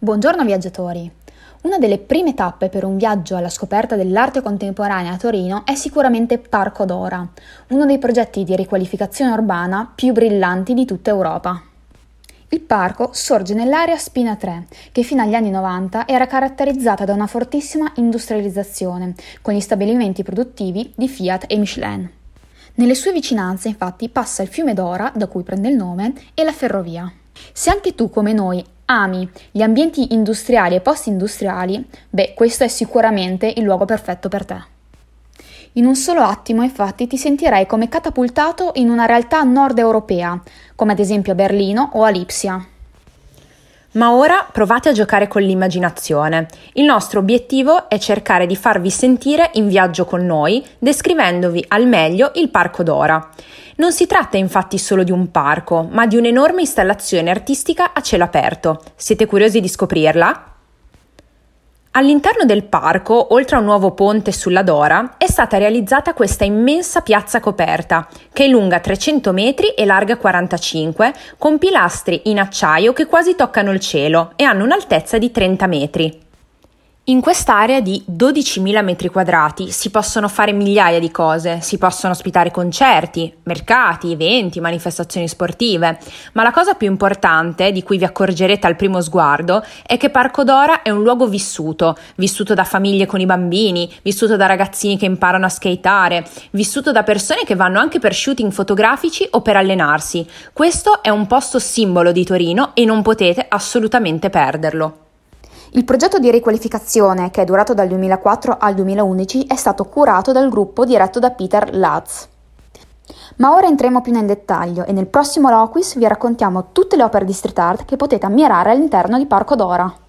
Buongiorno viaggiatori! Una delle prime tappe per un viaggio alla scoperta dell'arte contemporanea a Torino è sicuramente Parco Dora, uno dei progetti di riqualificazione urbana più brillanti di tutta Europa. Il parco sorge nell'area Spina 3, che fino agli anni 90 era caratterizzata da una fortissima industrializzazione, con gli stabilimenti produttivi di Fiat e Michelin. Nelle sue vicinanze, infatti, passa il fiume Dora, da cui prende il nome, e la ferrovia. Se anche tu, come noi, ami gli ambienti industriali e post-industriali, beh, questo è sicuramente il luogo perfetto per te. In un solo attimo, infatti, ti sentirai come catapultato in una realtà nord europea, come ad esempio a Berlino o a Lipsia. Ma ora provate a giocare con l'immaginazione. Il nostro obiettivo è cercare di farvi sentire in viaggio con noi, descrivendovi al meglio il Parco Dora. Non si tratta infatti solo di un parco, ma di un'enorme installazione artistica a cielo aperto. Siete curiosi di scoprirla? All'interno del parco, oltre a un nuovo ponte sulla Dora, è stata realizzata questa immensa piazza coperta, che è lunga 300 metri e larga 45, con pilastri in acciaio che quasi toccano il cielo e hanno un'altezza di 30 metri. In quest'area di 12.000 metri quadrati si possono fare migliaia di cose, si possono ospitare concerti, mercati, eventi, manifestazioni sportive, ma la cosa più importante, di cui vi accorgerete al primo sguardo, è che Parco Dora è un luogo vissuto, vissuto da famiglie con i bambini, vissuto da ragazzini che imparano a skateare, vissuto da persone che vanno anche per shooting fotografici o per allenarsi. Questo è un posto simbolo di Torino e non potete assolutamente perderlo. Il progetto di riqualificazione, che è durato dal 2004 al 2011, è stato curato dal gruppo diretto da Peter Latz. Ma ora entriamo più nel dettaglio e nel prossimo Loquis vi raccontiamo tutte le opere di street art che potete ammirare all'interno di Parco Dora.